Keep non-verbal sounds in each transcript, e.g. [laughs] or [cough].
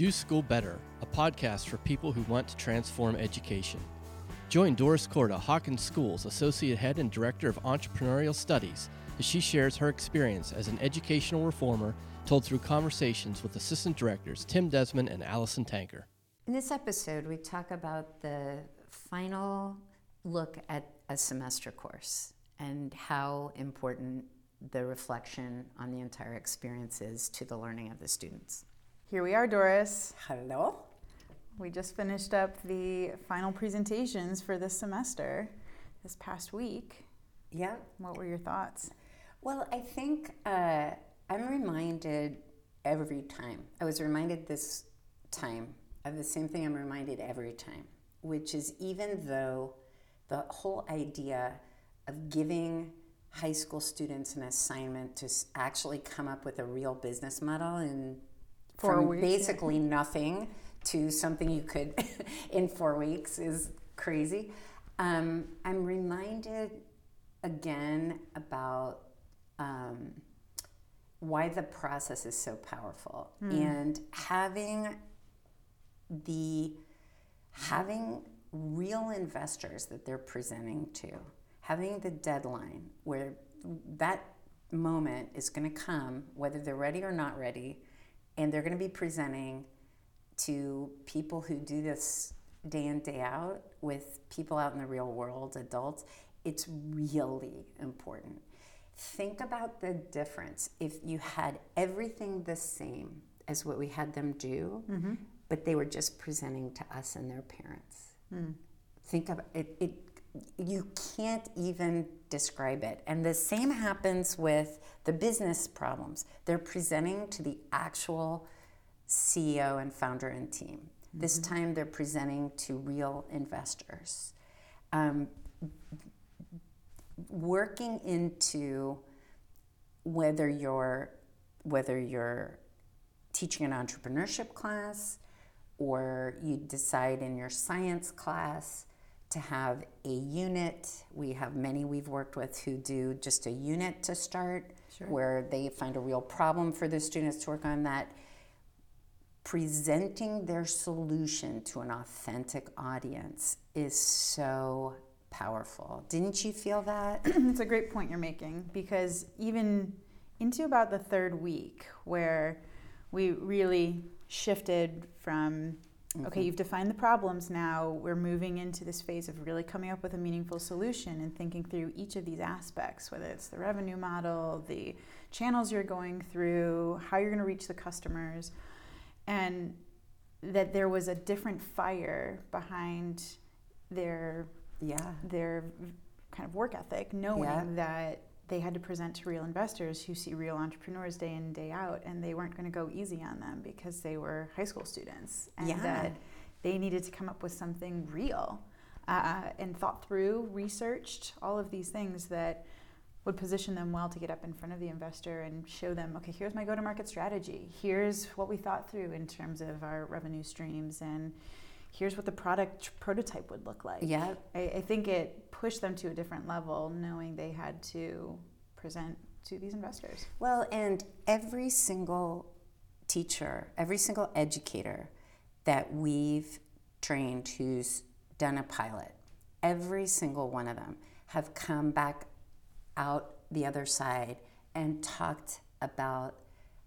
Do School Better, a podcast for people who want to transform education. Join Doris Korda, Hawken Schools Associate Head and Director of Entrepreneurial Studies, as she shares her experience as an educational reformer told through conversations with Assistant Directors Tim Desmond and Allison Tanker. In this episode, we talk about the final look at a semester course and how important the reflection on the entire experience is to the learning of the students. Here we are, Doris. Hello. We just finished up the final presentations for this semester this past week. Yeah. What were your thoughts? Well, I think uh, I'm reminded every time. I was reminded this time of the same thing I'm reminded every time, which is even though the whole idea of giving high school students an assignment to actually come up with a real business model and Four from weeks, basically yeah. nothing to something you could [laughs] in four weeks is crazy. Um, I'm reminded again about um, why the process is so powerful mm. and having the having real investors that they're presenting to, having the deadline where that moment is going to come, whether they're ready or not ready, and they're going to be presenting to people who do this day in, day out with people out in the real world, adults. It's really important. Think about the difference if you had everything the same as what we had them do, mm-hmm. but they were just presenting to us and their parents Mm. Think of it, it, you can't even describe it. And the same happens with the business problems. They're presenting to the actual CEO and founder and team. Mm-hmm. This time they're presenting to real investors. Um, working into whether you're whether you're teaching an entrepreneurship class or you decide in your science class to have a unit. We have many we've worked with who do just a unit to start, sure. where they find a real problem for the students to work on that. Presenting their solution to an authentic audience is so powerful. Didn't you feel that? [clears throat] it's a great point you're making because even into about the third week, where we really shifted from mm-hmm. okay, you've defined the problems now, we're moving into this phase of really coming up with a meaningful solution and thinking through each of these aspects, whether it's the revenue model, the channels you're going through, how you're going to reach the customers, and that there was a different fire behind their yeah their kind of work ethic knowing yeah. that they had to present to real investors who see real entrepreneurs day in day out and they weren't going to go easy on them because they were high school students and yeah. that they needed to come up with something real uh, and thought through researched all of these things that would position them well to get up in front of the investor and show them okay here's my go to market strategy here's what we thought through in terms of our revenue streams and here's what the product prototype would look like. Yeah. I, I, think it pushed them to a different level knowing they had to present to these investors. Well, and every single teacher, every single educator that we've trained who's done a pilot, every single one of them have come back out the other side and talked about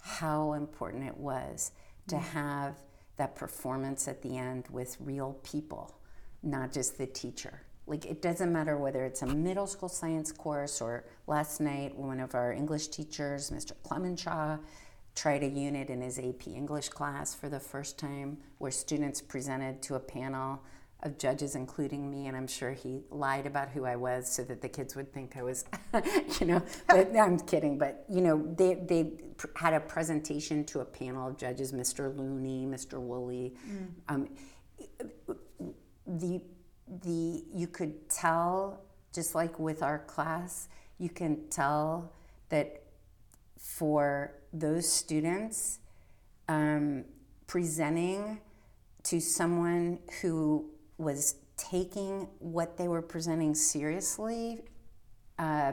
how important it was to have that performance at the end with real people, not just the teacher. Like it doesn't matter whether it's a middle school science course or last night one of our English teachers, Mr. Clemenshaw, tried a unit in his AP English class for the first time where students presented to a panel of judges, including me, and I'm sure he lied about who I was so that the kids would think I was, [laughs] you know. But I'm kidding. But you know, they they had a presentation to a panel of judges, Mr. Looney, Mr. Woolley. Mm. Um, the the you could tell, just like with our class, you can tell that for those students um, presenting to someone who was taking what they were presenting seriously, uh,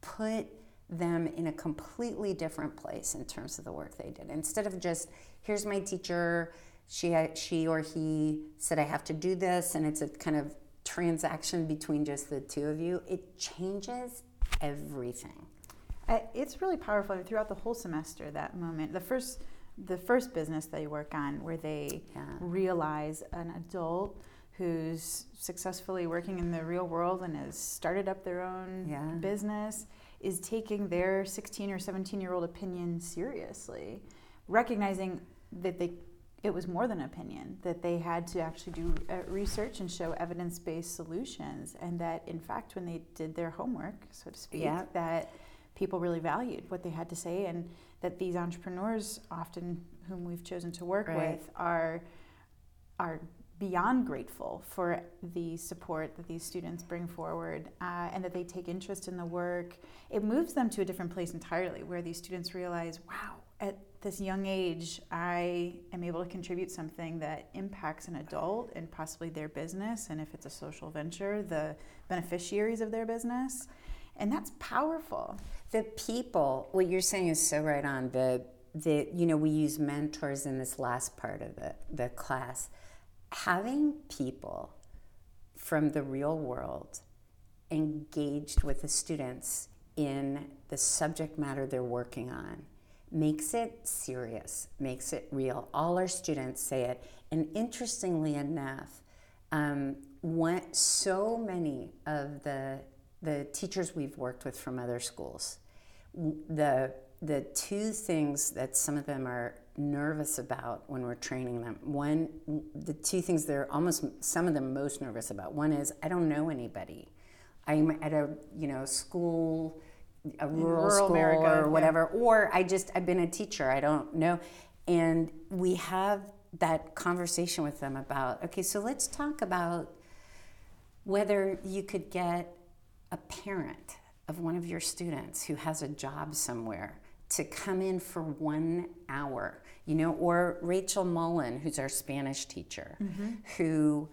put them in a completely different place in terms of the work they did. Instead of just, here's my teacher, she, she or he said, I have to do this, and it's a kind of transaction between just the two of you, it changes everything. It's really powerful throughout the whole semester. That moment, the first, the first business they work on, where they yeah. realize an adult who's successfully working in the real world and has started up their own yeah. business is taking their 16 or 17 year old opinion seriously, recognizing that they it was more than opinion that they had to actually do uh, research and show evidence-based solutions and that in fact when they did their homework so to speak yeah. that people really valued what they had to say and that these entrepreneurs often whom we've chosen to work right. with are are beyond grateful for the support that these students bring forward uh, and that they take interest in the work. It moves them to a different place entirely where these students realize, wow, at this young age, I am able to contribute something that impacts an adult and possibly their business, and if it's a social venture, the beneficiaries of their business. And that's powerful. The people, what you're saying is so right on. The, the you know, we use mentors in this last part of the, the class having people from the real world engaged with the students in the subject matter they're working on makes it serious, makes it real. All our students say it. And interestingly enough, um, one, so many of the, the teachers we've worked with from other schools, the, the two things that some of them are nervous about when we're training them. One, the two things they're almost some of them most nervous about. One is I don't know anybody. I'm at a you know school, a rural, rural school America, or whatever, yeah. or I just I've been a teacher. I don't know, and we have that conversation with them about okay, so let's talk about whether you could get a parent of one of your students who has a job somewhere to come in for one hour, you know, or Rachel Mullen, who's our Spanish teacher, mm-hmm. who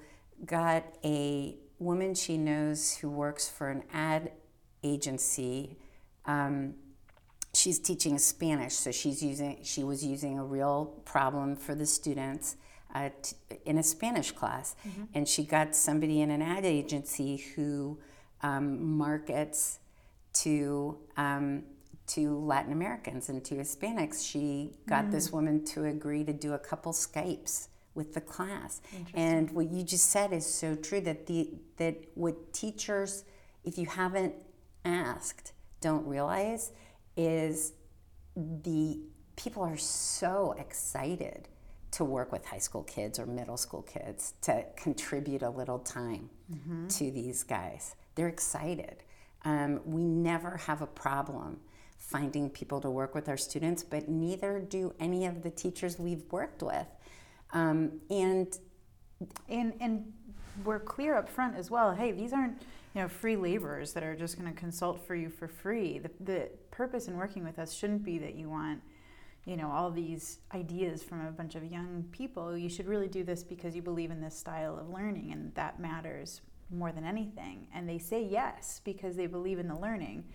got a woman she knows who works for an ad agency. Um, she's teaching Spanish, so she's using she was using a real problem for the students uh, t- in a Spanish class, mm-hmm. and she got somebody in an ad agency who um, markets to um, to Latin Americans and to Hispanics. She got mm. this woman to agree to do a couple Skypes with the class. And what you just said is so true that the that what teachers, if you haven't asked, don't realize is the people are so excited to work with high school kids or middle school kids to contribute a little time mm-hmm. to these guys. They're excited. Um, we never have a problem finding people to work with our students, but neither do any of the teachers we've worked with. Um, and and and we're clear up front as well. Hey, these aren't you know free laborers that are just going to consult for you for free. The, the purpose in working with us shouldn't be that you want you know all these ideas from a bunch of young people. You should really do this because you believe in this style of learning, and that matters more than anything. And they say yes because they believe in the learning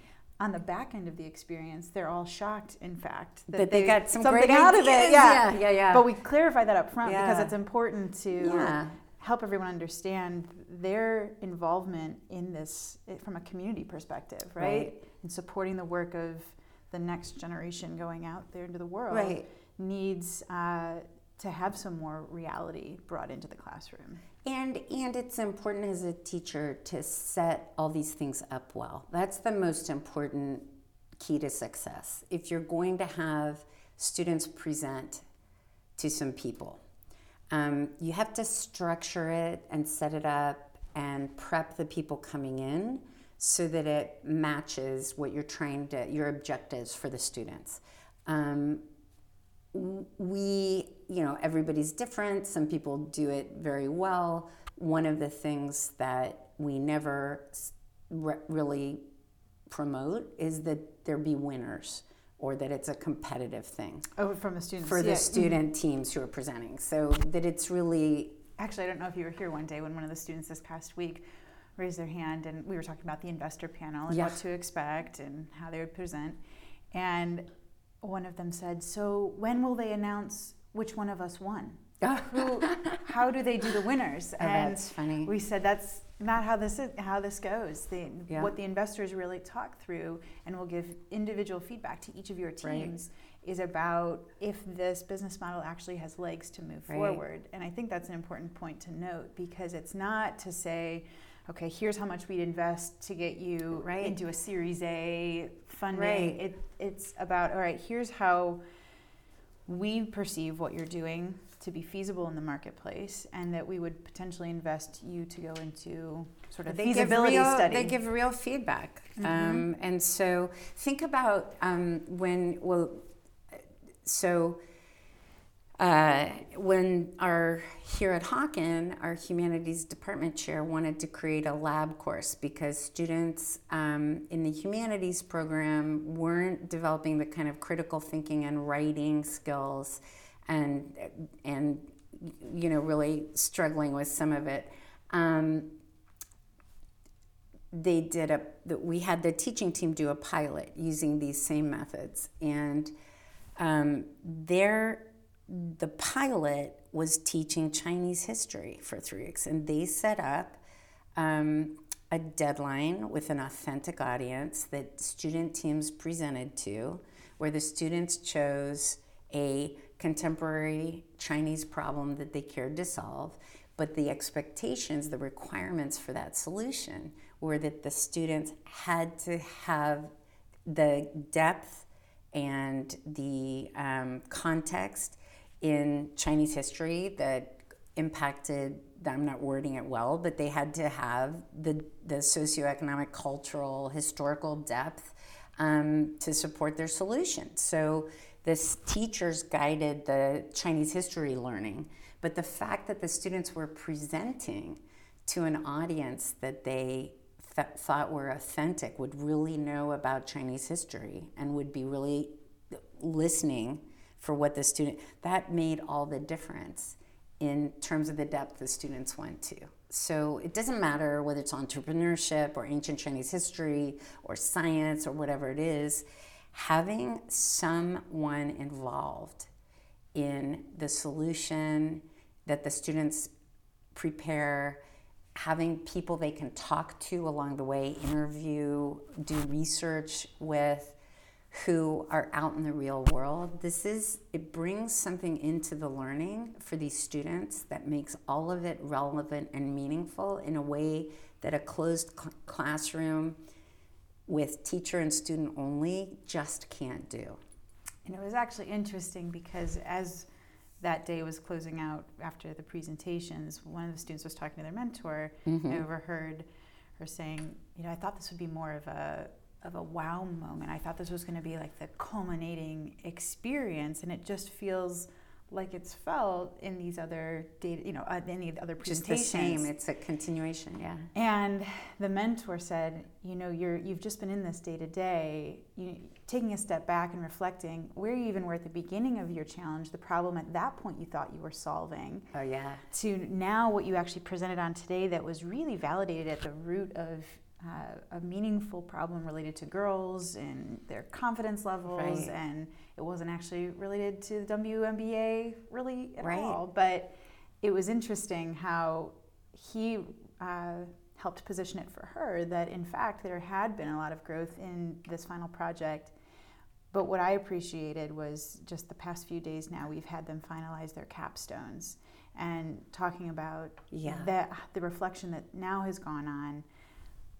on the back end of the experience, they're all shocked, in fact, that, that they, they, got some something out of it. [laughs] Yeah. yeah, yeah, yeah. But we clarify that up front yeah. because it's important to yeah. help everyone understand their involvement in this eh, from a community perspective, right? right? And supporting the work of the next generation going out there into the world right. needs uh, to have some more reality brought into the classroom. And and it's important as a teacher to set all these things up well. That's the most important key to success. If you're going to have students present to some people, um, you have to structure it and set it up and prep the people coming in so that it matches what you're trying to your objectives for the students. Um, we, you know, everybody's different. Some people do it very well. One of the things that we never re- really promote is that there be winners or that it's a competitive thing. Oh, from the students. For the yeah. Mm-hmm. student teams who are presenting. So that it's really. Actually, I don't know if you were here one day when one of the students this past week raised their hand, and we were talking about the investor panel and yeah. what to expect and how they would present. And one of them said, "So when will they announce which one of us won? [laughs] Oh. Who, how do they do the winners?" Oh, and that's funny. We said that's not how this is how this goes. The, yeah. What the investors really talk through and will give individual feedback to each of your teams right. is about if this business model actually has legs to move right. forward. And I think that's an important point to note because it's not to say okay, here's how much we'd invest to get you right. into a Series A funding. Right. It, it's about, all right, here's how we perceive what you're doing to be feasible in the marketplace and that we would potentially invest you to go into sort of they feasibility real, study. They give real feedback. Mm-hmm. Um, and so think about um, when, well, so uh, when our here at Hawken, our humanities department chair wanted to create a lab course because students um, in the humanities program weren't developing the kind of critical thinking and writing skills, and and you know really struggling with some of it. Um, they did a we had the teaching team do a pilot using these same methods and um, their the pilot was teaching Chinese history for three weeks, and they set up um, a deadline with an authentic audience that student teams presented to, where the students chose a contemporary Chinese problem that they cared to solve. But the expectations, the requirements for that solution were that the students had to have the depth and the um, context in Chinese history that impacted I'm not wording it well, but they had to have the, the socioeconomic, cultural, historical depth um, to support their solution. So this teachers guided the Chinese history learning, but the fact that the students were presenting to an audience that they th- thought were authentic, would really know about Chinese history, and would be really listening for what the student, that made all the difference in terms of the depth the students went to. So it doesn't matter whether it's entrepreneurship or ancient Chinese history or science or whatever it is, having someone involved in the solution that the students prepare, having people they can talk to along the way, interview, do research with, who are out in the real world. This is, it brings something into the learning for these students that makes all of it relevant and meaningful in a way that a closed cl- classroom with teacher and student only just can't do. And it was actually interesting because as that day was closing out after the presentations, one of the students was talking to their mentor mm-hmm. and overheard her saying, You know, I thought this would be more of a of a wow moment. I thought this was going to be like the culminating experience, and it just feels like it's felt in these other data, you know, uh, any other presentations. Just the same. It's a continuation, yeah. And the mentor said, you know, you're you've just been in this day to day. You taking a step back and reflecting where you even were at the beginning of your challenge, the problem at that point you thought you were solving. Oh yeah. To now what you actually presented on today that was really validated at the root of uh, a meaningful problem related to girls and their confidence levels, right. and it wasn't actually related to the WNBA really at right. all. But it was interesting how he uh, helped position it for her that in fact there had been a lot of growth in this final project. But what I appreciated was just the past few days now we've had them finalize their capstones and talking about yeah. that the reflection that now has gone on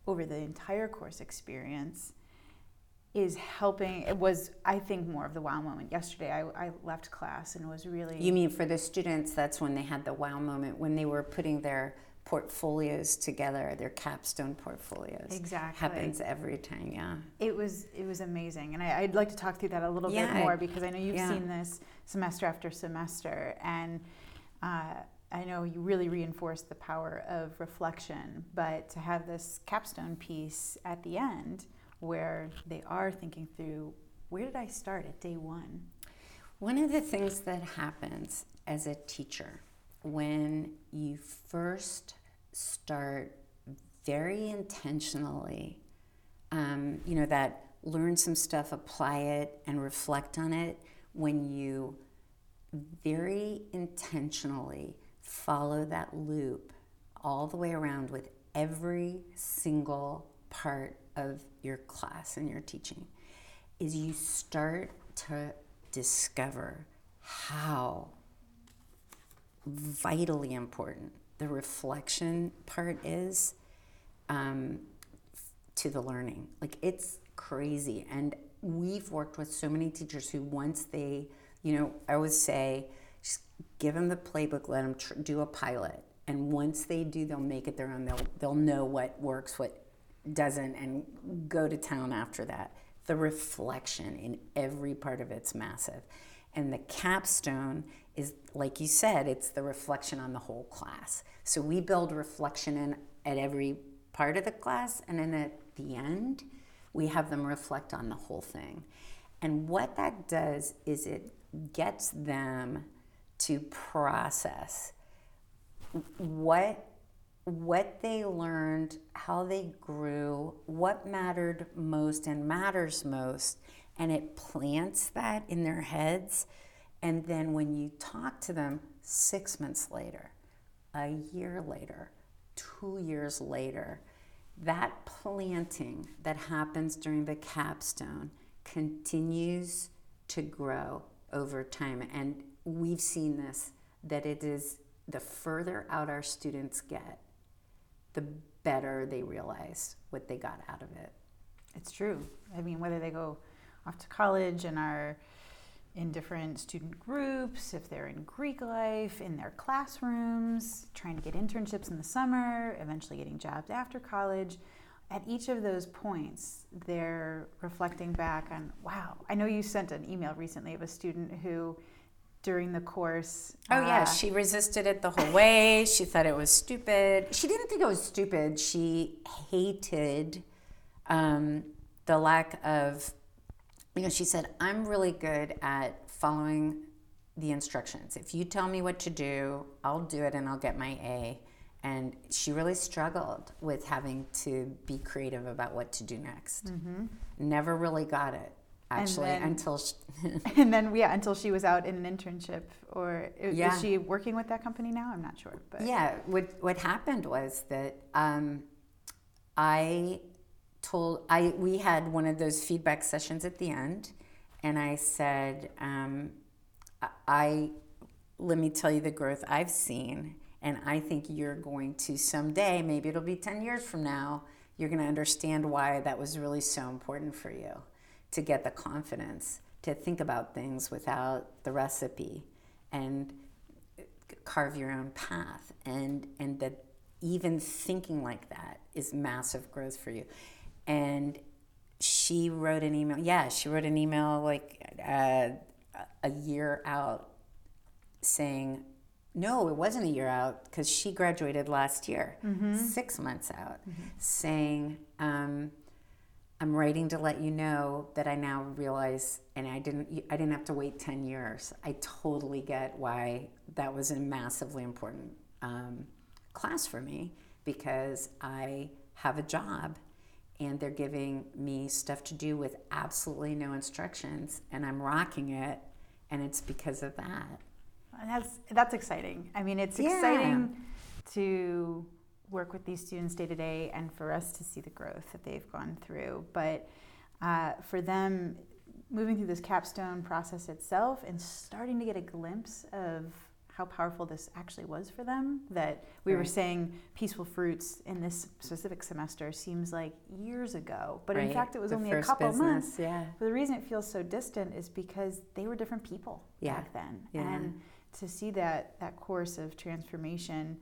over the entire course experience is helping it was i think more of the wow moment. Yesterday I, I, left class and it was really you mean for the students that's when they had the wow moment when they were putting their portfolios together their capstone portfolios. Exactly. Happens every time yeah. It was it was amazing and I, would like to talk through that a little yeah, bit more because i know you've yeah. seen this semester after semester and uh, I know you really reinforced the power of reflection, but to have this capstone piece at the end where they are thinking through where did I start at day one? One of the things that happens as a teacher when you first start very intentionally, um, you know, that learn some stuff, apply it, and reflect on it when you very intentionally follow that loop all the way around with every single part of your class and your teaching is you start to discover how vitally important the reflection part is um, to the learning. Like it's crazy. And we've worked with so many teachers who, once they, you know, I always say, just give them the playbook, let them tr- do a pilot. And once they do, they'll make it their own. They'll, they'll know what works, what doesn't, and go to town after that. The reflection in every part of it's massive. And the capstone is, like you said, it's the reflection on the whole class. So we build reflection in at every part of the class, and then at the end, we have them reflect on the whole thing. And what that does is it gets them to process what what they learned, how they grew, what mattered most and matters most, and it plants that in their heads. And then when you talk to them six months later, a year later, two years later, that planting that happens during the capstone continues to grow over time. And we've seen this that it is the further out our students get, the better they realize what they got out of it. It's true. I mean, whether they go off to college and are in different student groups, if they're in Greek life, in their classrooms, trying to get internships in the summer, eventually getting jobs after college. At each of those points, they're reflecting back on, wow, I know you sent an email recently of a student who, during the course. Oh, uh, yeah, she resisted it the whole way. She thought it was stupid. She didn't think it was stupid. She hated um, the lack of you know, she said, I'm really good at following the instructions. If you tell me what to do, I'll do it and I'll get my A. And she really struggled with having to be creative about what to do next. Mm-hmm. Never really got it actually then, until she [laughs] [laughs] and then yeah until she was out in an internship or yeah. is she working with that company now i'm not sure but yeah what what happened was that um, i told I we had one of those feedback sessions at the end, and I said, um, I let me tell you the growth I've seen, and I think you're going to someday, maybe it'll be ten years from now, you're going to understand why that was really so important for you to get the confidence to think about things without the recipe and carve your own path and and that even thinking like that is massive growth for you and she wrote an email. Yeah, she wrote an email like uh, a year out saying, no, it wasn't a year out because she graduated last year, mm-hmm. six months out, mm-hmm. saying, um, I'm writing to let you know that I now realize, and I didn't, I didn't have to wait 10 years. I totally get why that was a massively important um, class for me because I have a job and they're giving me stuff to do with absolutely no instructions and I'm rocking it and it's because of that. And that's that's exciting. I mean, it's yeah. exciting to work with these students day to day and for us to see the growth that they've gone through. But uh, for them, moving through this capstone process itself and starting to get a glimpse of how powerful this actually was for them. That we right. were saying peaceful fruits in this specific semester seems like years ago, but right. in fact it was the only a couple business, months. Yeah. But the reason it feels so distant is because they were different people yeah. back then, yeah. and to see that that course of transformation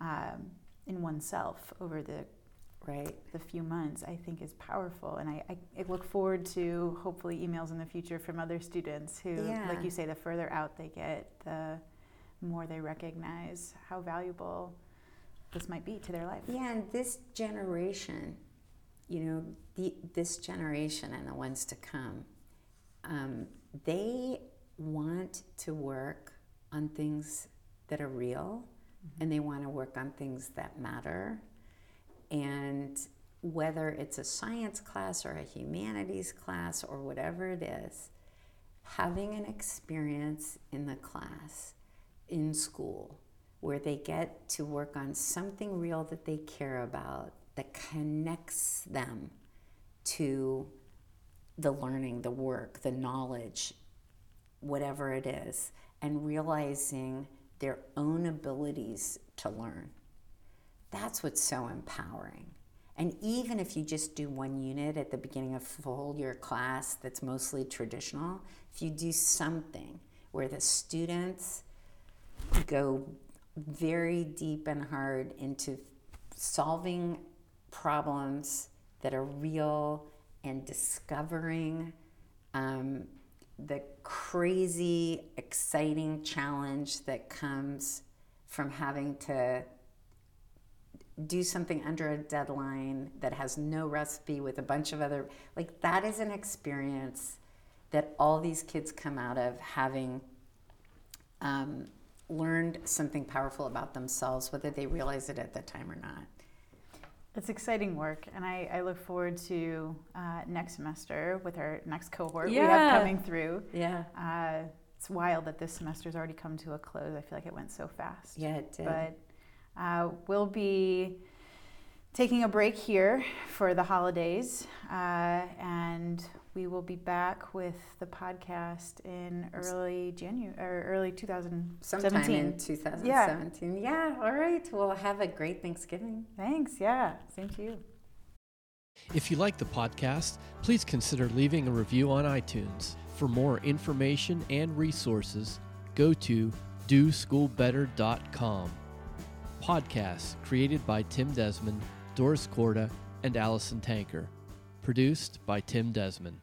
um, in oneself over the right the few months i think is powerful and I, I, I, look forward to hopefully emails in the future from other students who yeah. like you say the further out they get the more they recognize how valuable this might be to their life. Yeah, and this generation, you know, the, this generation and the ones to come, um, they want to work on things that are real mm-hmm. and they want to work on things that matter. and whether it's a science class or a humanities class or whatever it is, having an experience in the class, in school, where they get to work on something real that they care about that connects them to the learning, the work, the knowledge, whatever it is, and realizing their own abilities to learn. That's what's so empowering. And even if you just do one unit at the beginning of full year class that's mostly traditional, if you do something where the students go very deep and hard into solving problems that are real and discovering um, the crazy, exciting challenge that comes from having to do something under a deadline that has no recipe with a bunch of other like that is an experience that all these kids come out of having um, learned something powerful about themselves whether they realize it at the time or not it's exciting work, and I, I look forward to uh, next semester with our next cohort yeah. we have coming through. Yeah. Uh, it's wild that this semester's already come to a close. I feel like it went so fast. Yeah, it did. But uh, we'll be taking a break here for the holidays, uh, and we will be back with the podcast in early January or early 2017. Sometime in 2017. Yeah. yeah. All right. Well, have a great Thanksgiving. Thanks. Yeah. Same to you. If you like the podcast, please consider leaving a review on iTunes. For more information and resources, go to doschoolbetter.com. Podcasts created by Tim Desmond, Doris Korda, and Allison Tanker. Produced by Tim Desmond.